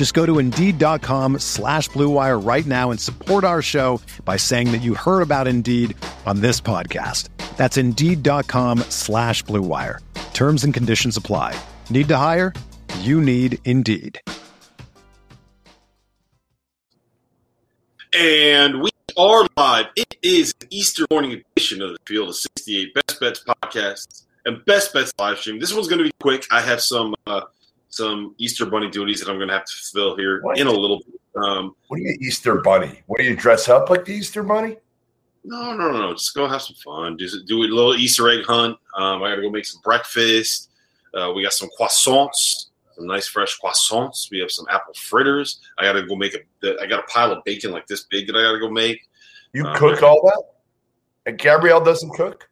Just go to Indeed.com slash BlueWire right now and support our show by saying that you heard about Indeed on this podcast. That's Indeed.com slash BlueWire. Terms and conditions apply. Need to hire? You need Indeed. And we are live. It is an Easter morning edition of the Field of 68 Best Bets podcast and Best Bets live stream. This one's going to be quick. I have some uh, some Easter bunny duties that I'm going to have to fulfill here What? in a little bit. Um, What do you Easter bunny? What do you dress up like the Easter bunny? no, no, no, no. Just go have some fun. Just do a little Easter egg hunt. Um, I got to go make some breakfast. Uh, we got some croissants, some nice fresh croissants. We have some apple fritters. I got to go make a. I got a pile of bacon like this big that I got to go make. You Uh, cook all that? And Gabrielle doesn't cook?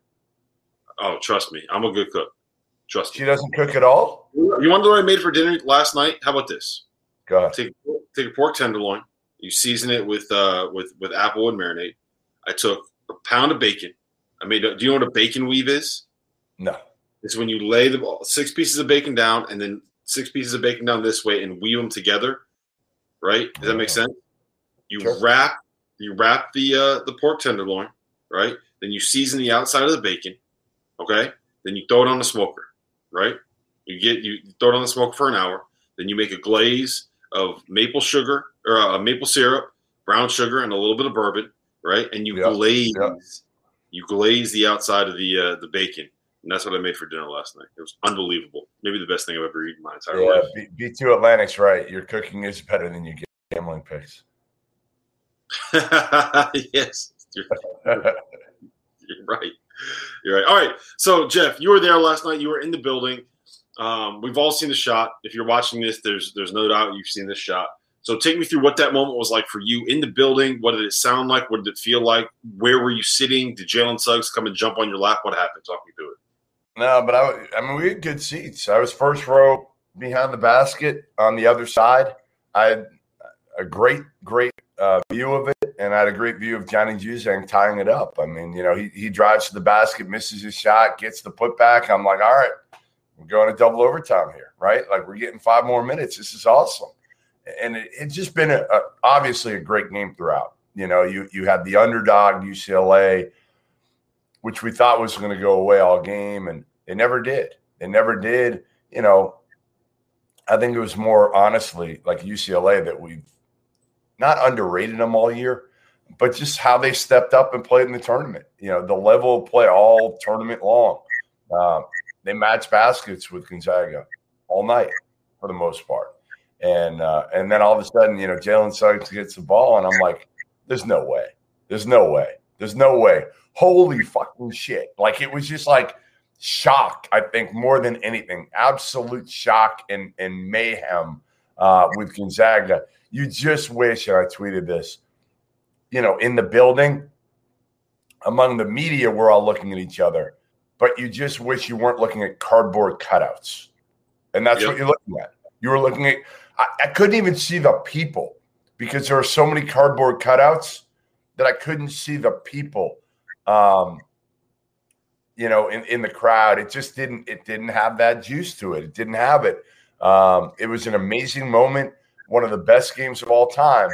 Oh, trust me, I'm a good cook. Trust She me. doesn't cook at all? You wonder what I made for dinner last night? How about this? Go ahead. Take take a pork tenderloin. You season it with uh with with apple and marinade. I took a pound of bacon. I made. A, do you know what a bacon weave is? No. It's when you lay the six pieces of bacon down and then six pieces of bacon down this way and weave them together. Right? Does that make sense? You Sure. wrap you wrap the uh, the pork tenderloin, right? Then you season the outside of the bacon. Okay. Then you throw it on the smoker, right? You get you throw it on the smoke for an hour. Then you make a glaze of maple sugar or uh, maple syrup, brown sugar, and a little bit of bourbon, right? And you Yeah, glaze yeah. you glaze the outside of the uh, the bacon, and that's what I made for dinner last night. It was unbelievable. Maybe the best thing I've ever eaten in my entire Yeah, life. B- B2 Atlantic's right. Your cooking is better than your gambling picks. yes, you're, you're right. You're right. All right. So, Jeff, you were there last night. You were in the building. Um, we've all seen the shot. If you're watching this, there's there's no doubt you've seen this shot. So, take me through what that moment was like for you in the building. What did it sound like? What did it feel like? Where were you sitting? Did Jalen Suggs come and jump on your lap? What happened? Talk me through it. No, but I, I mean, we had good seats. I was first row behind the basket on the other side. I had a great, great uh, view of it, and I had a great view of Johnny Juzang tying it up. I mean, you know, he, he drives to the basket, misses his shot, gets the putback. I'm like, all right, we're going to double overtime here, right? Like we're getting five more minutes. This is awesome, and it, it's just been a, a, obviously a great game throughout. You know, you you had the underdog UCLA, which we thought was going to go away all game, and it never did. It never did. You know, I think it was more honestly like UCLA that we've not underrated them all year, but just how they stepped up and played in the tournament. You know, the level of play all tournament long. Um, they matched baskets with Gonzaga all night for the most part, and uh, and then all of a sudden, you know, Jalen Suggs gets the ball, and I'm like, "There's no way. There's no way. There's no way. Holy fucking shit!" Like it was just like shock. I think more than anything, absolute shock and and mayhem uh, with Gonzaga. You just wish, and I tweeted this, you know, in the building, among the media, we're all looking at each other, but you just wish you weren't looking at cardboard cutouts. And that's Yep. what you're looking at. You were looking at, I, I couldn't even see the people because there were so many cardboard cutouts that I couldn't see the people. Um, you know, in, in the crowd, it just didn't, it didn't have that juice to it. It didn't have it. Um, it was an amazing moment, one of the best games of all time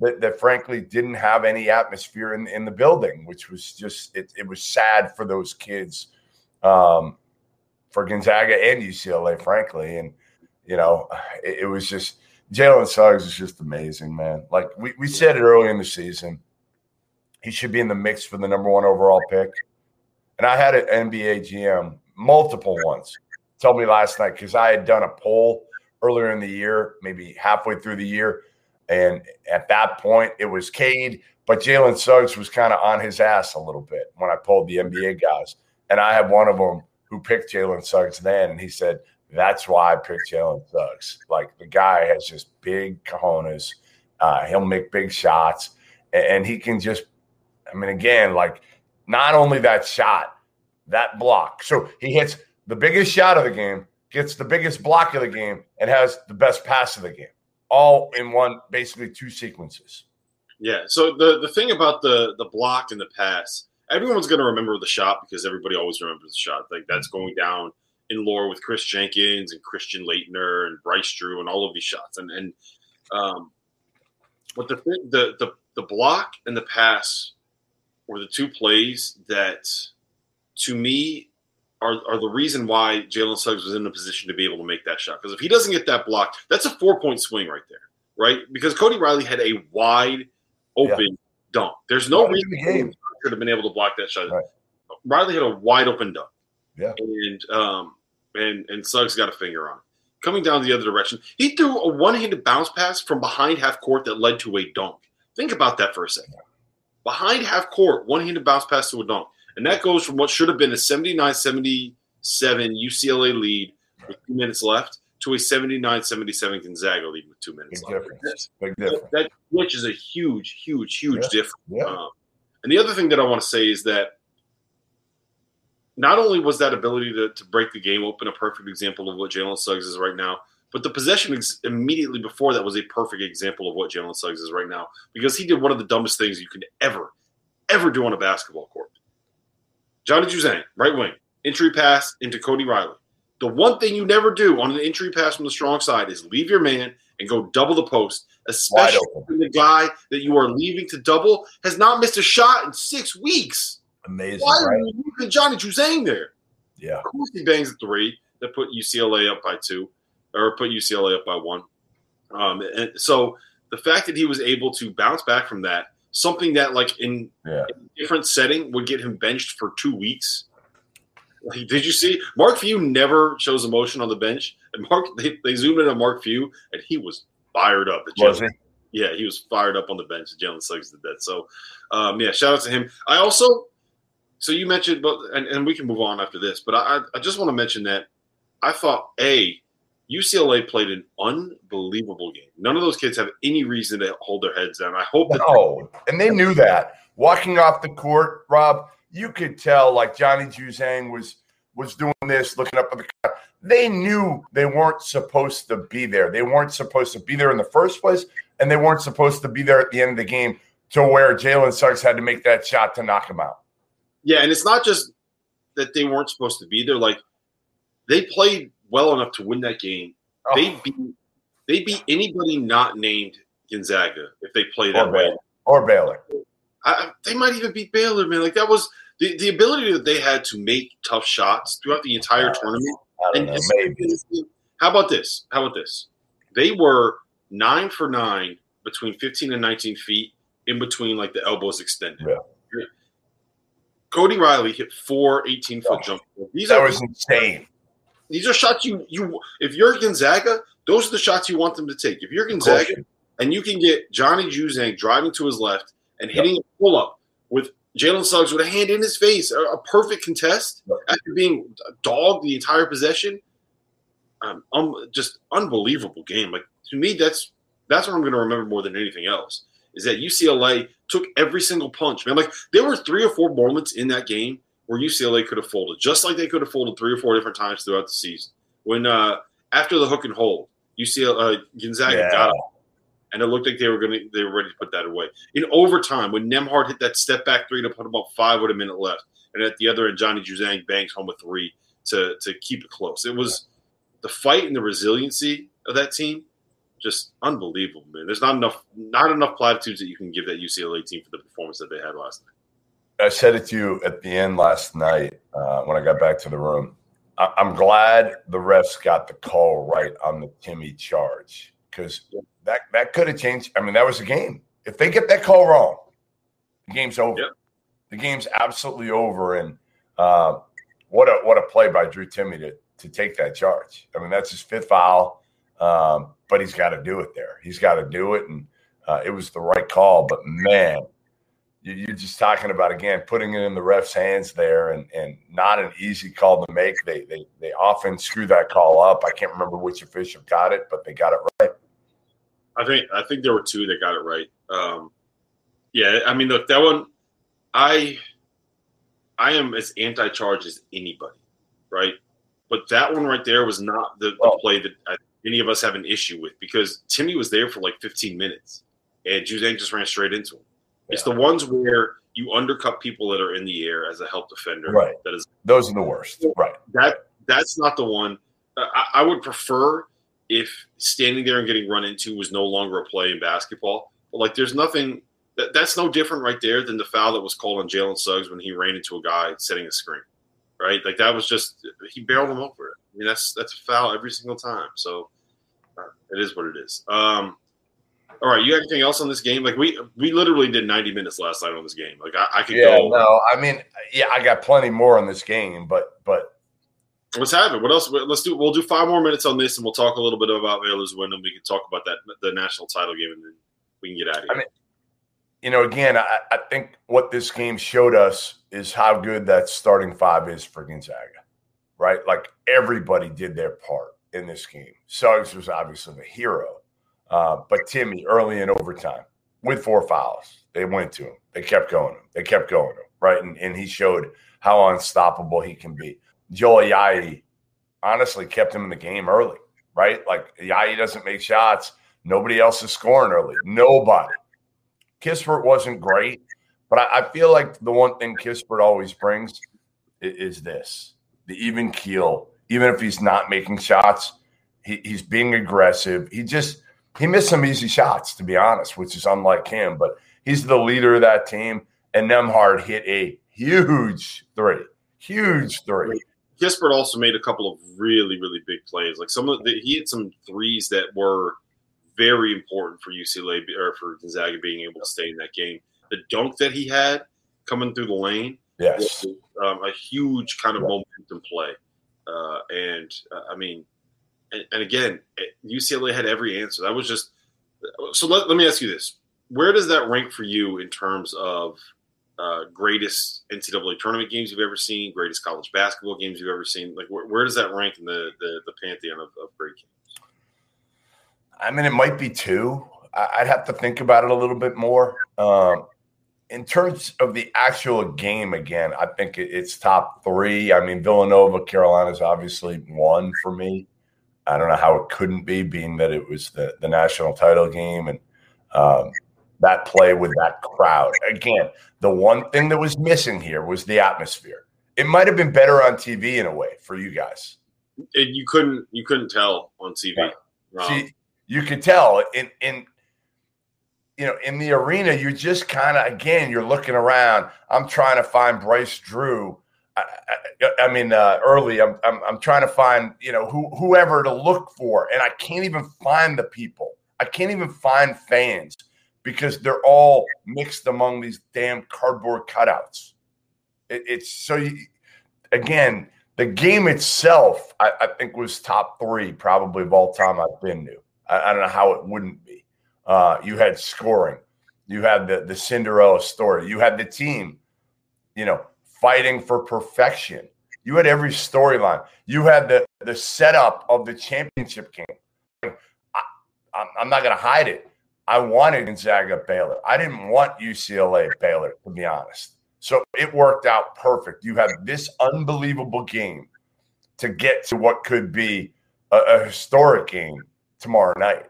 that, that frankly didn't have any atmosphere in, in the building, which was just, it, it was sad for those kids, um, for Gonzaga and UCLA, frankly. And, you know, it, it was just, Jalen Suggs is just amazing, man. Like we, we said it early in the season, he should be in the mix for the number one overall pick. And I had an NBA GM, multiple ones, tell me last night because I had done a poll earlier in the year, maybe halfway through the year. And at that point, it was Cade, but Jalen Suggs was kind of on his ass a little bit when I pulled the NBA guys. And I had one of them who picked Jalen Suggs then, and he said, That's why I picked Jalen Suggs. Like the guy has just big cojones. Uh, he'll make big shots, and, and he can just, I mean, again, like not only that shot, that block. So he hits the biggest shot of the game, gets the biggest block of the game, and has the best pass of the game, all in one, basically two sequences. Yeah. So the the thing about the the block and the pass, everyone's going to remember the shot because everybody always remembers the shot. Like that's going down in lore with Chris Jenkins and Christian Laettner and Bryce Drew and all of these shots. And and um, but the the the the block and the pass were the two plays that, to me, are, are the reason why Jalen Suggs was in a position to be able to make that shot. Because if he doesn't get that block, that's a four point swing right there, right? Because Cody Riley had a wide open yeah. dunk. There's no reason the game should have been able to block that shot. Right. Riley had a wide open dunk. Yeah. And um and and Suggs got a finger on. It. Coming down the other direction, he threw a one-handed bounce pass from behind half court that led to a dunk. Think about that for a second. Behind half court, one-handed bounce pass to a dunk. And that goes from what should have been a 79-77 UCLA lead with two minutes left to a 79-77 Gonzaga lead with two minutes Big left. Difference. Big difference. That, which is a huge, huge, huge yeah. difference. Yeah. Um, and the other thing that I want to say is that not only was that ability to, to break the game open a perfect example of what Jalen Suggs is right now, but the possession ex- immediately before that was a perfect example of what Jalen Suggs is right now because he did one of the dumbest things you could ever, ever do on a basketball court. Johnny Juzang, right wing, entry pass into Cody Riley. The one thing you never do on an entry pass from the strong side is leave your man and go double the post, especially when the guy that you are leaving to double has not missed a shot in six weeks. Amazing. Why right? are you leaving Johnny Juzang there? Yeah. Of course he bangs a three that put UCLA up by two or put UCLA up by one. Um, and so the fact that he was able to bounce back from that, something that like in, yeah. in a different setting would get him benched for two weeks. Like, did you see Mark Few never shows emotion on the bench? And Mark they, they zoomed in on Mark Few and he was fired up. Was he? Yeah, he was fired up on the bench. Jalen Suggs did that. So um, yeah, shout out to him. I also so you mentioned, but and, and we can move on after this, but I, I just want to mention that I thought a UCLA played an unbelievable game. None of those kids have any reason to hold their heads down. I hope that no, and they knew that walking off the court, Rob. You could tell like Johnny Juzang was was doing this, looking up at the crowd. They knew they weren't supposed to be there. They weren't supposed to be there in the first place, and they weren't supposed to be there at the end of the game to where Jalen Suggs had to make that shot to knock him out. Yeah, and it's not just that they weren't supposed to be there. Like they played well enough to win that game. Oh. They beat they beat anybody not named Gonzaga if they play that or way. Baylor. Or Baylor. I, they might even beat Baylor, man. Like that was the, the ability that they had to make tough shots throughout the entire tournament. and, know, maybe. How about this? How about this? They were nine for nine between 15 and 19 feet in between like the elbows extended. Yeah. Cody Riley hit four 18 foot jump. These that are, was insane. These are shots you you if you're Gonzaga, those are the shots you want them to take. If you're Gonzaga and you can get Johnny Juzang driving to his left and hitting yep. a pull up with Jalen Suggs with a hand in his face, a, a perfect contest yep. after being dogged the entire possession. Um, um, just unbelievable game. Like to me, that's that's what I'm going to remember more than anything else is that UCLA took every single punch, man. Like there were three or four moments in that game where UCLA could have folded, just like they could have folded three or four different times throughout the season. When uh, after the hook and hold, UCLA uh, Gonzaga yeah. got up, and it looked like they were going to they were ready to put that away. In overtime, when Nembhard hit that step back three to put about five with a minute left, and at the other end, Johnny Juzang bangs home a three to to keep it close. It was the fight and the resiliency of that team just unbelievable, man. There's not enough not enough platitudes that you can give that UCLA team for the performance that they had last night. I said it to you at the end last night uh, when I got back to the room. I- am glad the refs got the call right on the Timme charge because that that could have changed. I mean, that was a game. If they get that call wrong, the game's over. Yep. The game's absolutely over. And Uh, what a what a play by Drew Timme to to take that charge. I mean, that's his fifth foul, um, but he's got to do it there. He's got to do it, and uh, it was the right call. But man, you, are just talking about again putting it in the ref's hands there, and and not an easy call to make. They they they often screw that call up. I can't remember which official got it, but they got it right. I think I think there were two that got it right. Um, yeah, I mean, look, that one, I I am as anti-charge as anybody, right? But that one right there was not the, the oh. play that I, any of us have an issue with because timme was there for like 15 minutes and Juzang just ran straight into him. It's the ones where you undercut people that are in the air as a help defender. Right. That is those are the worst. Right. That that's not the one. I, I would prefer if standing there and getting run into was no longer a play in basketball. But like, there's nothing that, that's no different right there than the foul that was called on Jalen Suggs when he ran into a guy setting a screen, right? Like that was just he barreled him over it. I mean, that's that's a foul every single time. So uh, it is what it is. Um, all right, you got anything else on this game? Like we we literally did 90 minutes last night on this game. Like I, I could yeah, go. No, I mean, yeah, I got plenty more on this game, but but let's have it. What else? Let's do. We'll do five more minutes on this, and we'll talk a little bit about Baylor's win, and we can talk about that the national title game, and then we can get out of here. I mean, you know, again, I, I think what this game showed us is how good that starting five is for Gonzaga, right? Like everybody did their part in this game. Suggs was obviously the hero, uh, but Timme early in overtime with four fouls, they went to him. They kept going him. They kept going him, right? And, and he showed how unstoppable he can be. Joel Ayayi honestly kept him in the game early, right? Like Ayayi doesn't make shots. Nobody else is scoring early. Nobody. Kispert wasn't great, but I, I, feel like the one thing Kispert always brings is, is, this the even keel. Even if he's not making shots, he, he's being aggressive. He just he missed some easy shots, to be honest, which is unlike him. But he's the leader of that team. And Nembhard hit a huge three, huge three. Kispert also made a couple of really, really big plays. Like some of the, he hit some threes that were very important for UCLA or for Gonzaga being able to stay in that game. The dunk that he had coming through the lane, yes, was, um, a huge kind of yeah. momentum play. Uh, and uh, I mean, and, again, UCLA had every answer. That was just so. Let, let me ask you this: Where does that rank for you in terms of uh, greatest NCAA tournament games you've ever seen, greatest college basketball games you've ever seen? Like, where, where does that rank in the the, the pantheon of, of great games? I mean, it might be two. I'd have to think about it a little bit more. Um, in terms of the actual game, again, I think it's top three. I mean, Villanova, Carolina is obviously one for me. I don't know how it couldn't be, being that it was the, the national title game and um, that play with that crowd. Again, the one thing that was missing here was the atmosphere. It might have been better on TV in a way for you guys. It, you couldn't you couldn't tell on TV. Yeah. See, you could tell in in you know in the arena you're just kind of again you're looking around i'm trying to find bryce drew i, I, mean uh, early I'm, I'm, I'm trying to find you know who, whoever to look for and i can't even find the people. I can't even find fans because they're all mixed among these damn cardboard cutouts. It, it's so you, again the game itself I, I think was top three probably of all time i've been to. I, I don't know how it wouldn't be. Uh, you had scoring, you had the the Cinderella story, you had the team, you know, fighting for perfection. You had every storyline. You had the the setup of the championship game. Like, I, I'm not going to hide it. I wanted Gonzaga Baylor. I didn't want UCLA Baylor, to be honest. So it worked out perfect. You had this unbelievable game to get to what could be a, a historic game tomorrow night.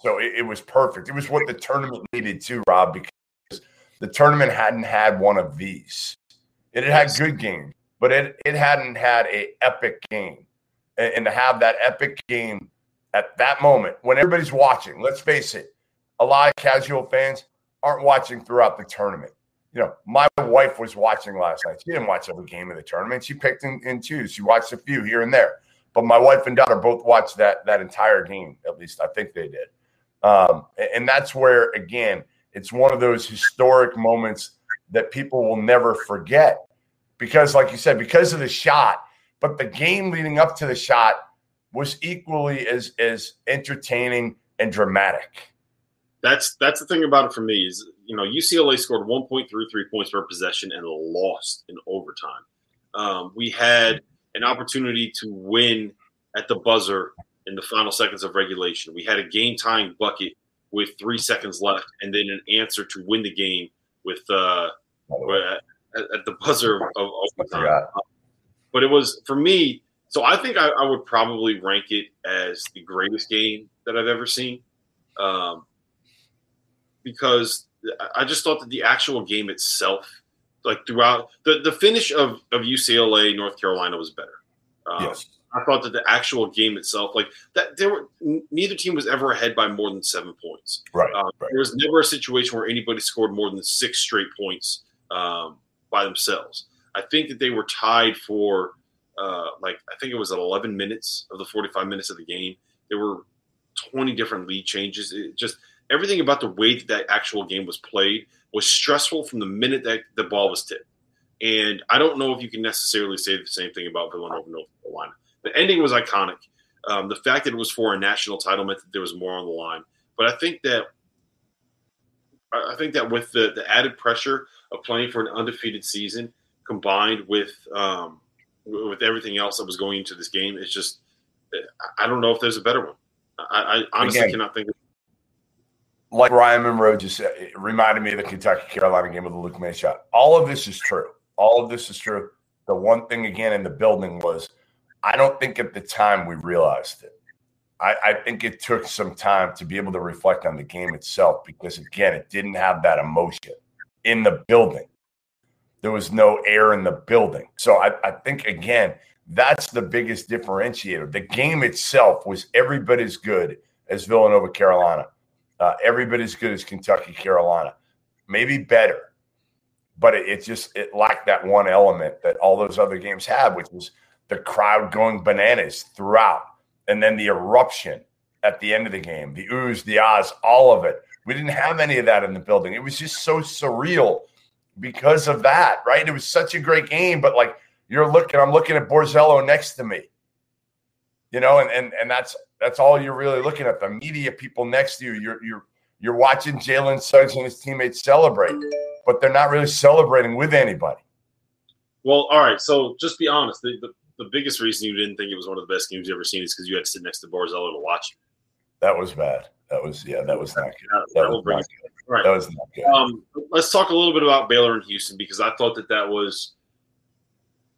So it, it, was perfect. It was what the tournament needed too, Rob, because the tournament hadn't had one of these. It had good games, but it, it hadn't had a epic game. And, and to have that epic game at that moment when everybody's watching, let's face it, a lot of casual fans aren't watching throughout the tournament. You know, my wife was watching last night. She didn't watch every game of the tournament. She picked and, and choose. She watched a few here and there. But my wife and daughter both watched that that entire game. At least I think they did. Um, and that's where again, it's one of those historic moments that people will never forget. because, like you said, because of the shot, but the game leading up to the shot was equally as as entertaining and dramatic. That's that's the thing about it for me is you know UCLA scored 1.33 points per possession and lost in overtime. Um, we had an opportunity to win at the buzzer in the final seconds of regulation. We had a game tying bucket with three seconds left, and then an answer to win the game with uh, at, at, the buzzer of, overtime. But it was for me. So I think I, I, would probably rank it as the greatest game that I've ever seen, um, because I just thought that the actual game itself, like throughout the the finish of of UCLA North Carolina was better. Um, yes. I thought that the actual game itself, like that, there were neither team was ever ahead by more than seven points. Right, um, right. There was never a situation where anybody scored more than six straight points um, by themselves. I think that they were tied for uh, like I think it was at 11 minutes of the 45 minutes of the game. There were 20 different lead changes. It just everything about the way that that actual game was played was stressful from the minute that the ball was tipped. And I don't know if you can necessarily say the same thing about Villanova, North Carolina. The ending was iconic. Um, the fact that it was for a national title meant that there was more on the line. But I think that I think that with the, the added pressure of playing for an undefeated season, combined with um, with everything else that was going into this game, it's just I don't know if there's a better one. I, I honestly Again, cannot think. of Like Ryan Monroe just said, it reminded me of the Kentucky Carolina game with the Luke Maye shot. All of this is true. All of this is true. The one thing again in the building was I don't think at the time we realized it. I, I, think it took some time to be able to reflect on the game itself because, again, it didn't have that emotion in the building. There was no air in the building. So I, I think, again, that's the biggest differentiator. The game itself was every bit as good as Villanova, Carolina, uh, every bit as good as Kentucky, Carolina, maybe better. But it, it just it lacked that one element that all those other games had, which was – the crowd going bananas throughout, and then the eruption at the end of the game, the oohs, the ahs, all of it. We didn't have any of that in the building. It was just so surreal because of that, right? It was such a great game, but like you're looking, I'm looking at Borzello next to me, you know, and and and that's that's all you're really looking at. The media people next to you, you're you're you're watching Jalen Suggs and his teammates celebrate, but they're not really celebrating with anybody. Well, all right. So just be honest. The, the, the biggest reason you didn't think it was one of the best games you've ever seen is because you had to sit next to Borzello to watch it. That was bad. That was yeah. That was not good. That, that, was, not good. Right. that was not good. Um, let's talk a little bit about Baylor and Houston because I thought that that was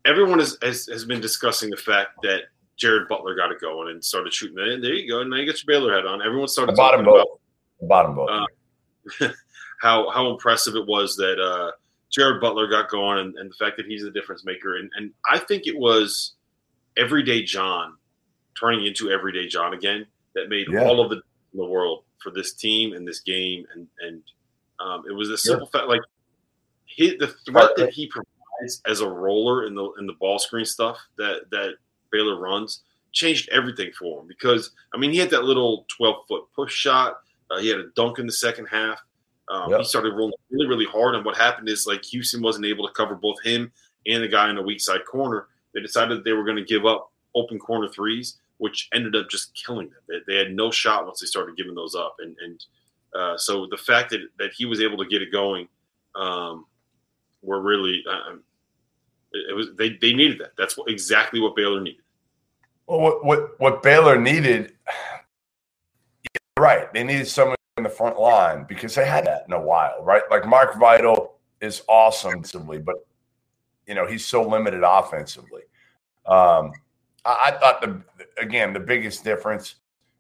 everyone has, has, has been discussing the fact that Jared Butler got it going and started shooting. There, there you go. And Now you get your Baylor head on. Everyone started the bottom talking about the bottom boat. Uh, how how impressive it was that uh, Jared Butler got going and, and the fact that he's the difference maker. And, and I think it was everyday John turning into everyday John again that made yeah. all of the in the world for this team and this game. And, and um, it was a simple fact, like he, the threat that he provides as a roller in the, in the ball screen stuff that, that Baylor runs changed everything for him because, I mean, he had that little 12 foot push shot. Uh, he had a dunk in the second half. Um, yep. He started rolling really, really hard. And what happened is like Houston wasn't able to cover both him and the guy in the weak side corner. They decided they were going to give up open corner threes, which ended up just killing them. They, they had no shot once they started giving those up. And, and uh, so the fact that, that he was able to get it going um, were really, uh, um, it, it, was they, they needed that. That's what, exactly what Baylor needed. Well, what, what, what Baylor needed, right. They needed someone in the front line because they had that in a while, right? Like Mark Vital is awesome, simply, but you know he's so limited offensively. Um, I, I thought the again the biggest difference,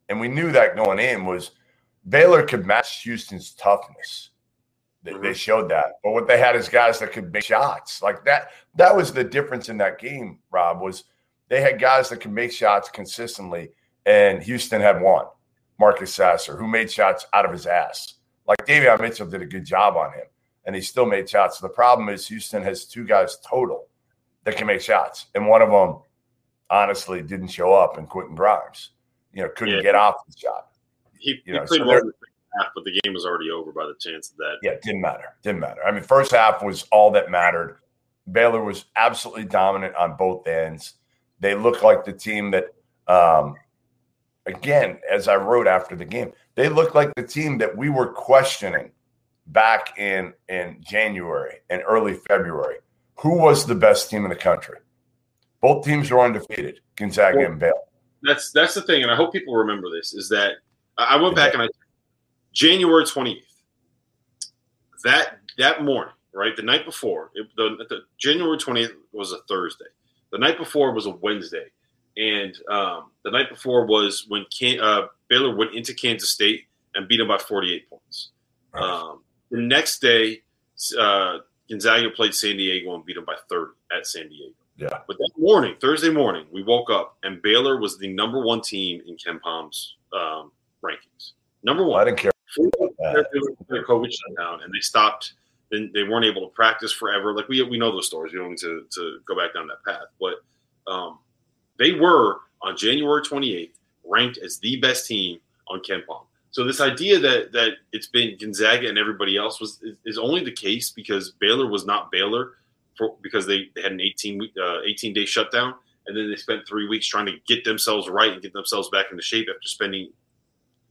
and we knew that going in was Baylor could match Houston's toughness. They, they, mm-hmm. showed that, but what they had is guys that could make shots like that. That was the difference in that game. Rob was they had guys that could make shots consistently, and Houston had one. Marcus Sasser, who made shots out of his ass. Like Davion Mitchell did a good job on him, and he still made shots. The problem is Houston has two guys total that can make shots, and one of them honestly didn't show up, and Quentin Grimes, you know, couldn't yeah. get off the shot. He, you he know, played so well in the half, but the game was already over by the chance of that. Yeah, it didn't matter. Didn't matter. I mean, first half was all that mattered. Baylor was absolutely dominant on both ends. They looked like the team that, um, again, as I wrote after the game, they look like the team that we were questioning back in in January and early February. Who was the best team in the country? Both teams were undefeated, Gonzaga well, and Baylor. That's that's the thing, and I hope people remember this. Is that I went back and I January twenty eighth. That that morning, right, the night before, it, the, the January twentieth was a Thursday. The night before was a Wednesday, and um, the night before was when Can- uh, Baylor went into Kansas State and beat them by forty eight points. Right. Um, the next day, uh, Gonzaga played San Diego and beat them by 30 at San Diego. Yeah. But that morning, Thursday morning, we woke up and Baylor was the number one team in KenPom's um, rankings. Number one. I didn't care. Their COVID shut down and they stopped. Then they weren't able to practice forever. Like we we know those stories. We don't need to, to go back down that path. But um, they were on January 28th ranked as the best team on KenPom. So this idea that that it's been Gonzaga and everybody else was is, is only the case because Baylor was not Baylor for, because they, they had an 18 week, uh, 18 day shutdown, and then they spent three weeks trying to get themselves right and get themselves back into shape after spending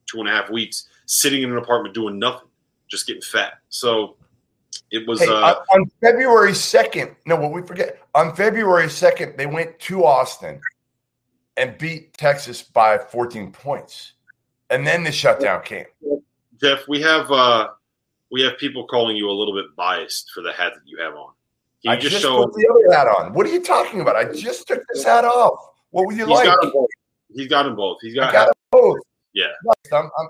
two and a half weeks sitting in an apartment doing nothing, just getting fat. So it was hey, uh, on February 2nd. No, what we forget on February 2nd, they went to Austin and beat Texas by 14 points. And then the shutdown came. Jeff, we have uh we have people calling you a little bit biased for the hat that you have on. Can you I just, just show put the other hat on. What are you talking about? I just took this hat off. What would you He's like? Got. He's got them both. He's got, got them both. Yeah. I'm, I'm,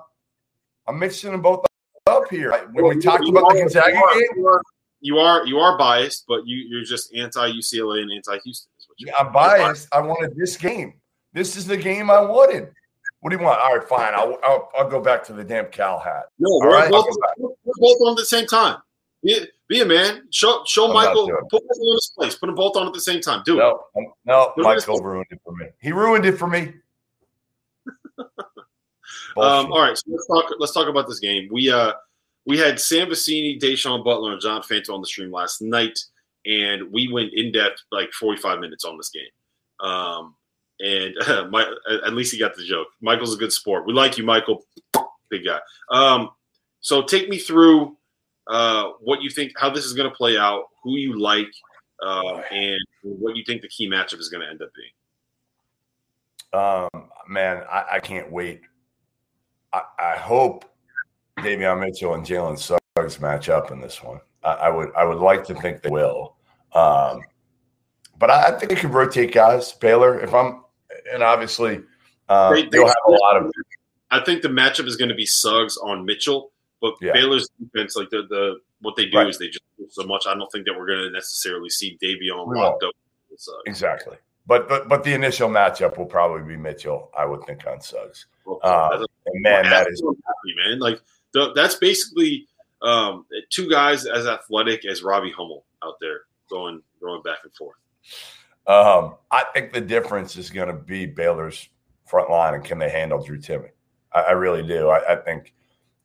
I'm mixing them both up here. When well, we talked about the Gonzaga you are, game, you are you are biased, but you you're just anti UCLA and anti Houston. Yeah, I'm biased. I wanted this game. This is the game I wanted. What do you want? All right, fine. I'll, I'll, I'll go back to the damn Cal hat. No, we're, right? both, we're both on at the same time. Be, be a man. Show show I'm Michael. Put them in his place. Put them both on at the same time. Do no, it. No, no. Michael ruined it for me. He ruined it for me. um, all right, so let's talk. Let's talk about this game. We uh we had Sam Vecenie, Da'Sean Butler, and John Fanta on the stream last night, and we went in depth like 45 minutes on this game. Um, and uh, my, at least he got the joke. Michael's a good sport. We like you, Michael. Big guy. Um, so take me through uh, what you think, how this is going to play out, who you like, uh, and what you think the key matchup is going to end up being. Um, man, I, I can't wait. I, I, hope Davion Mitchell and Jalen Suggs match up in this one. I, I, would I would like to think they will. Um, but I, I think they could rotate guys. Baylor, if I'm and obviously uh, they, will have a lot of. I think the matchup is going to be Suggs on Mitchell, but yeah. Baylor's defense, like the the what they do right. is they just do so much. I don't think that we're going to necessarily see Davion locked up. Exactly, but but but the initial matchup will probably be Mitchell. I would think on Suggs. Well, uh, and man, that is happy, man. Like the, that's basically um, two guys as athletic as Robbie Hummel out there going going back and forth. Um, I think the difference is going to be Baylor's front line and can they handle Drew Timme? I, I really do. I, I think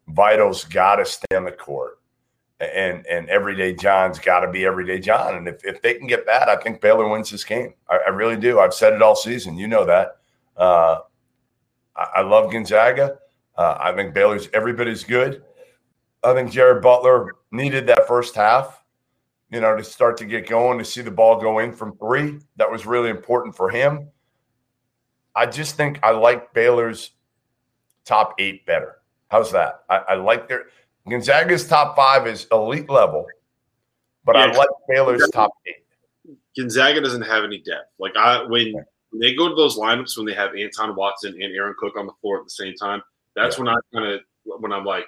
Vital's got to stay on the court, and and everyday John's got to be everyday John. And if, if they can get that, I think Baylor wins this game. I, I really do. I've said it all season. You know that. Uh, I, love Gonzaga. Uh, I think Baylor's every bit as good. I think Jared Butler needed that first half you know, to start to get going, to see the ball go in from three. That was really important for him. I just think I like Baylor's top eight better. How's that? I, I like their Gonzaga's top five is elite level, but yeah, I like Baylor's top eight. Gonzaga doesn't have any depth. Like I when, when they go to those lineups when they have Anton Watson and Aaron Cook on the floor at the same time, that's yeah. when I kind of when I'm like,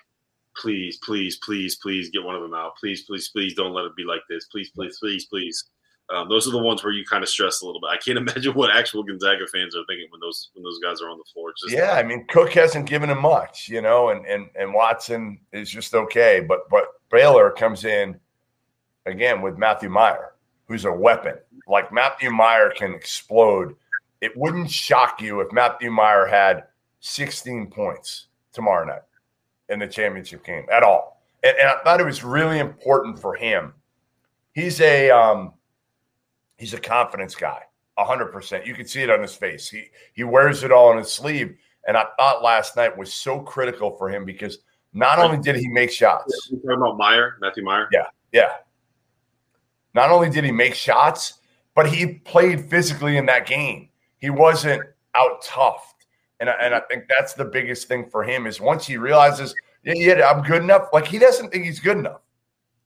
please, please, please, please get one of them out. Please, please, please don't let it be like this. Please, please, please, please. Um, those are the ones where you kind of stress a little bit. I can't imagine what actual Gonzaga fans are thinking when those when those guys are on the floor. Just, yeah, I mean, Cook hasn't given him much, you know, and and and Watson is just okay, but but Baylor comes in again with Matthew Mayer, who's a weapon. Like Matthew Mayer can explode. It wouldn't shock you if Matthew Mayer had 16 points tomorrow night in the championship game at all. And, and I thought it was really important for him. He's a um, He's a confidence guy, hundred percent. You can see it on his face. He he wears it all on his sleeve. And I thought last night was so critical for him because not only did he make shots. You talking about Mayer, Matthew Mayer? Yeah, yeah. Not only did he make shots, but he played physically in that game. He wasn't out tough. And, and I think that's the biggest thing for him is once he realizes, yeah, yeah, I'm good enough. Like he doesn't think he's good enough.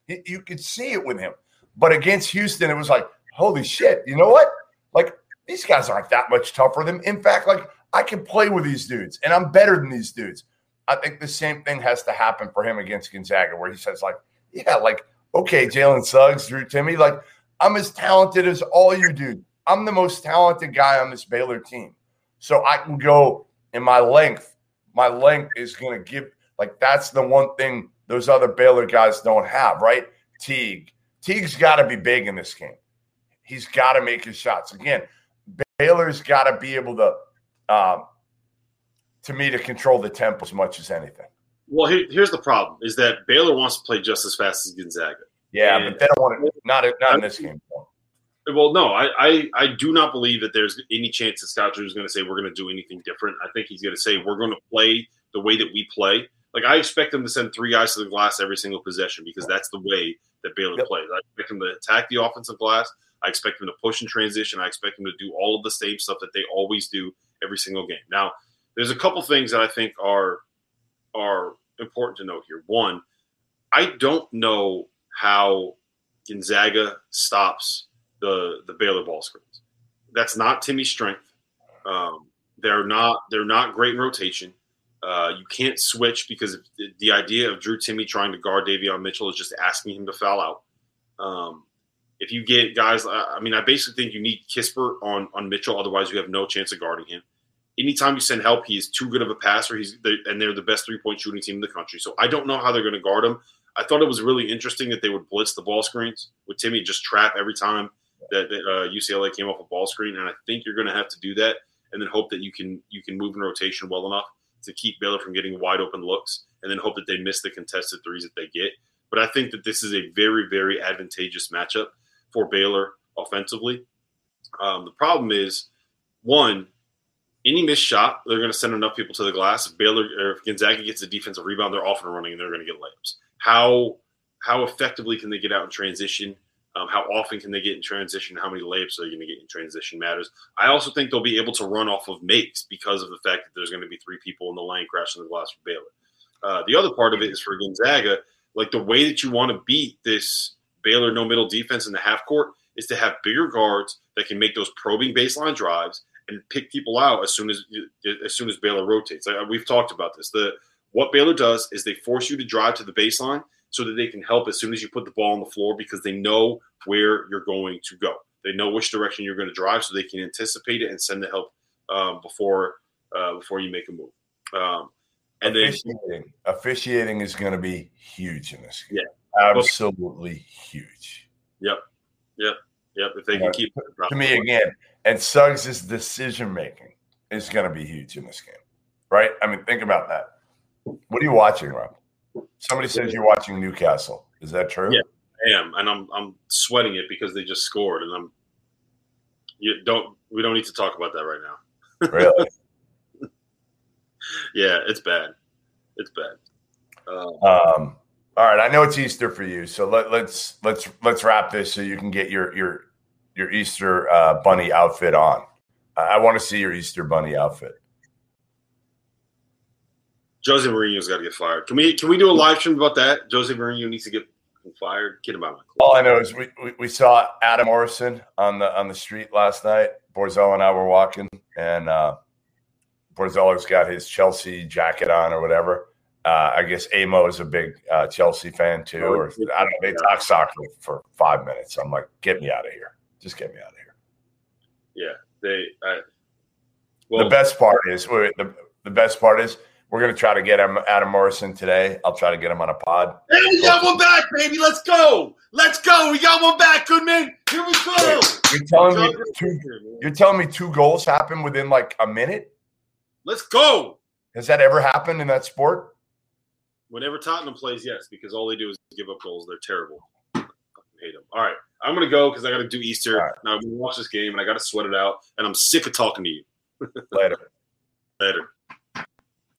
He, you could see it with him. But against Houston, it was like, holy shit, you know what? Like these guys aren't that much tougher than. In fact, like I can play with these dudes, and I'm better than these dudes. I think the same thing has to happen for him against Gonzaga, where he says, like, yeah, like, okay, Jalen Suggs, Drew Timme, like, I'm as talented as all you dudes. I'm the most talented guy on this Baylor team. So I can go in my length. My length is going to give, like, that's the one thing those other Baylor guys don't have, right? Teague. Teague's got to be big in this game. He's got to make his shots. Again, Baylor's got to be able to, um, to me, to control the tempo as much as anything. Well, here, here's the problem: is that Baylor wants to play just as fast as Gonzaga. Yeah, and but they don't want to. Not not in this game. Well, no, I, I, I do not believe that there's any chance that Scott Drew is going to say we're going to do anything different. I think he's going to say we're going to play the way that we play. Like I expect them to send three guys to the glass every single possession because that's the way that Baylor yep. plays. I expect them to attack the offensive glass. I expect them to push and transition. I expect them to do all of the same stuff that they always do every single game. Now, there's a couple things that I think are are important to note here. One, I don't know how Gonzaga stops the the Baylor ball screens. That's not Timme's strength. Um, they're not they're not great in rotation. Uh, you can't switch because the idea of Drew Timme trying to guard Davion Mitchell is just asking him to foul out. Um, if you get guys, I mean, I basically think you need Kispert on on Mitchell, otherwise you have no chance of guarding him. Anytime you send help, he is too good of a passer. He's and they're the best three point shooting team in the country. So I don't know how they're going to guard him. I thought it was really interesting that they would blitz the ball screens with Timme, just trap every time that, that uh, UCLA came off a ball screen, and I think you're going to have to do that, and then hope that you can you can move in rotation well enough to keep Baylor from getting wide open looks, and then hope that they miss the contested threes that they get. But I think that this is a very very advantageous matchup for Baylor offensively. Um, the problem is one. Any missed shot, they're going to send enough people to the glass. If Baylor or if Gonzaga gets a defensive rebound, they're off and running, and they're going to get layups. How how effectively can they get out in transition? Um, how often can they get in transition? How many layups are they going to get in transition matters. I also think they'll be able to run off of makes because of the fact that there's going to be three people in the lane crashing the glass for Baylor. Uh, the other part of it is for Gonzaga, like the way that you want to beat this Baylor no middle defense in the half court is to have bigger guards that can make those probing baseline drives and pick people out as soon as as soon as Baylor rotates. we've talked about this. The what Baylor does is they force you to drive to the baseline so that they can help as soon as you put the ball on the floor because they know where you're going to go. They know which direction you're going to drive, so they can anticipate it and send the help um, before uh, before you make a move. Um, and officiating, then officiating is going to be huge in this. Game. Yeah, absolutely huge. Yep, yep, yep. If they can keep to me again, and Suggs' decision making is going to be huge in this game, right? I mean, think about that. What are you watching, Rob? Somebody says you're watching Newcastle. Is that true? Yeah, I am, and I'm I'm sweating it because they just scored, and I'm. You don't. We don't need to talk about that right now. Really? yeah, it's bad. It's bad. Um, um, all right, I know it's Easter for you, so let, let's let's let's wrap this so you can get your your your Easter uh, bunny outfit on. I want to see your Easter bunny outfit. Jose Mourinho's got to get fired. Can we can we do a live stream about that? Jose Mourinho needs to get fired. Get him out. All I know is we, we, we, saw Adam Morrison on the on the street last night. Borzello and I were walking, and uh, Borzello's got his Chelsea jacket on or whatever. Uh, I guess Amo is a big uh, Chelsea fan too, oh, or I don't know. They talk soccer for five minutes. I'm like, get me out of here. Just get me out of here. Yeah, they. I, well, the best part is the the best part is we're going to try to get him Adam Morrison today. I'll try to get him on a pod. Hey, we got one back, baby. Let's go. Let's go. We got one back, Goodman. Here we go. You're telling me two, you're telling me two goals happen within like a minute? Let's go. Has that ever happened in that sport? Whenever Tottenham plays, yes, because all they do is give up goals. They're terrible. I hate them. All right. I'm gonna go because I got to do Easter. Right. Now I'm gonna watch this game and I got to sweat it out. And I'm sick of talking to you. Later. Later.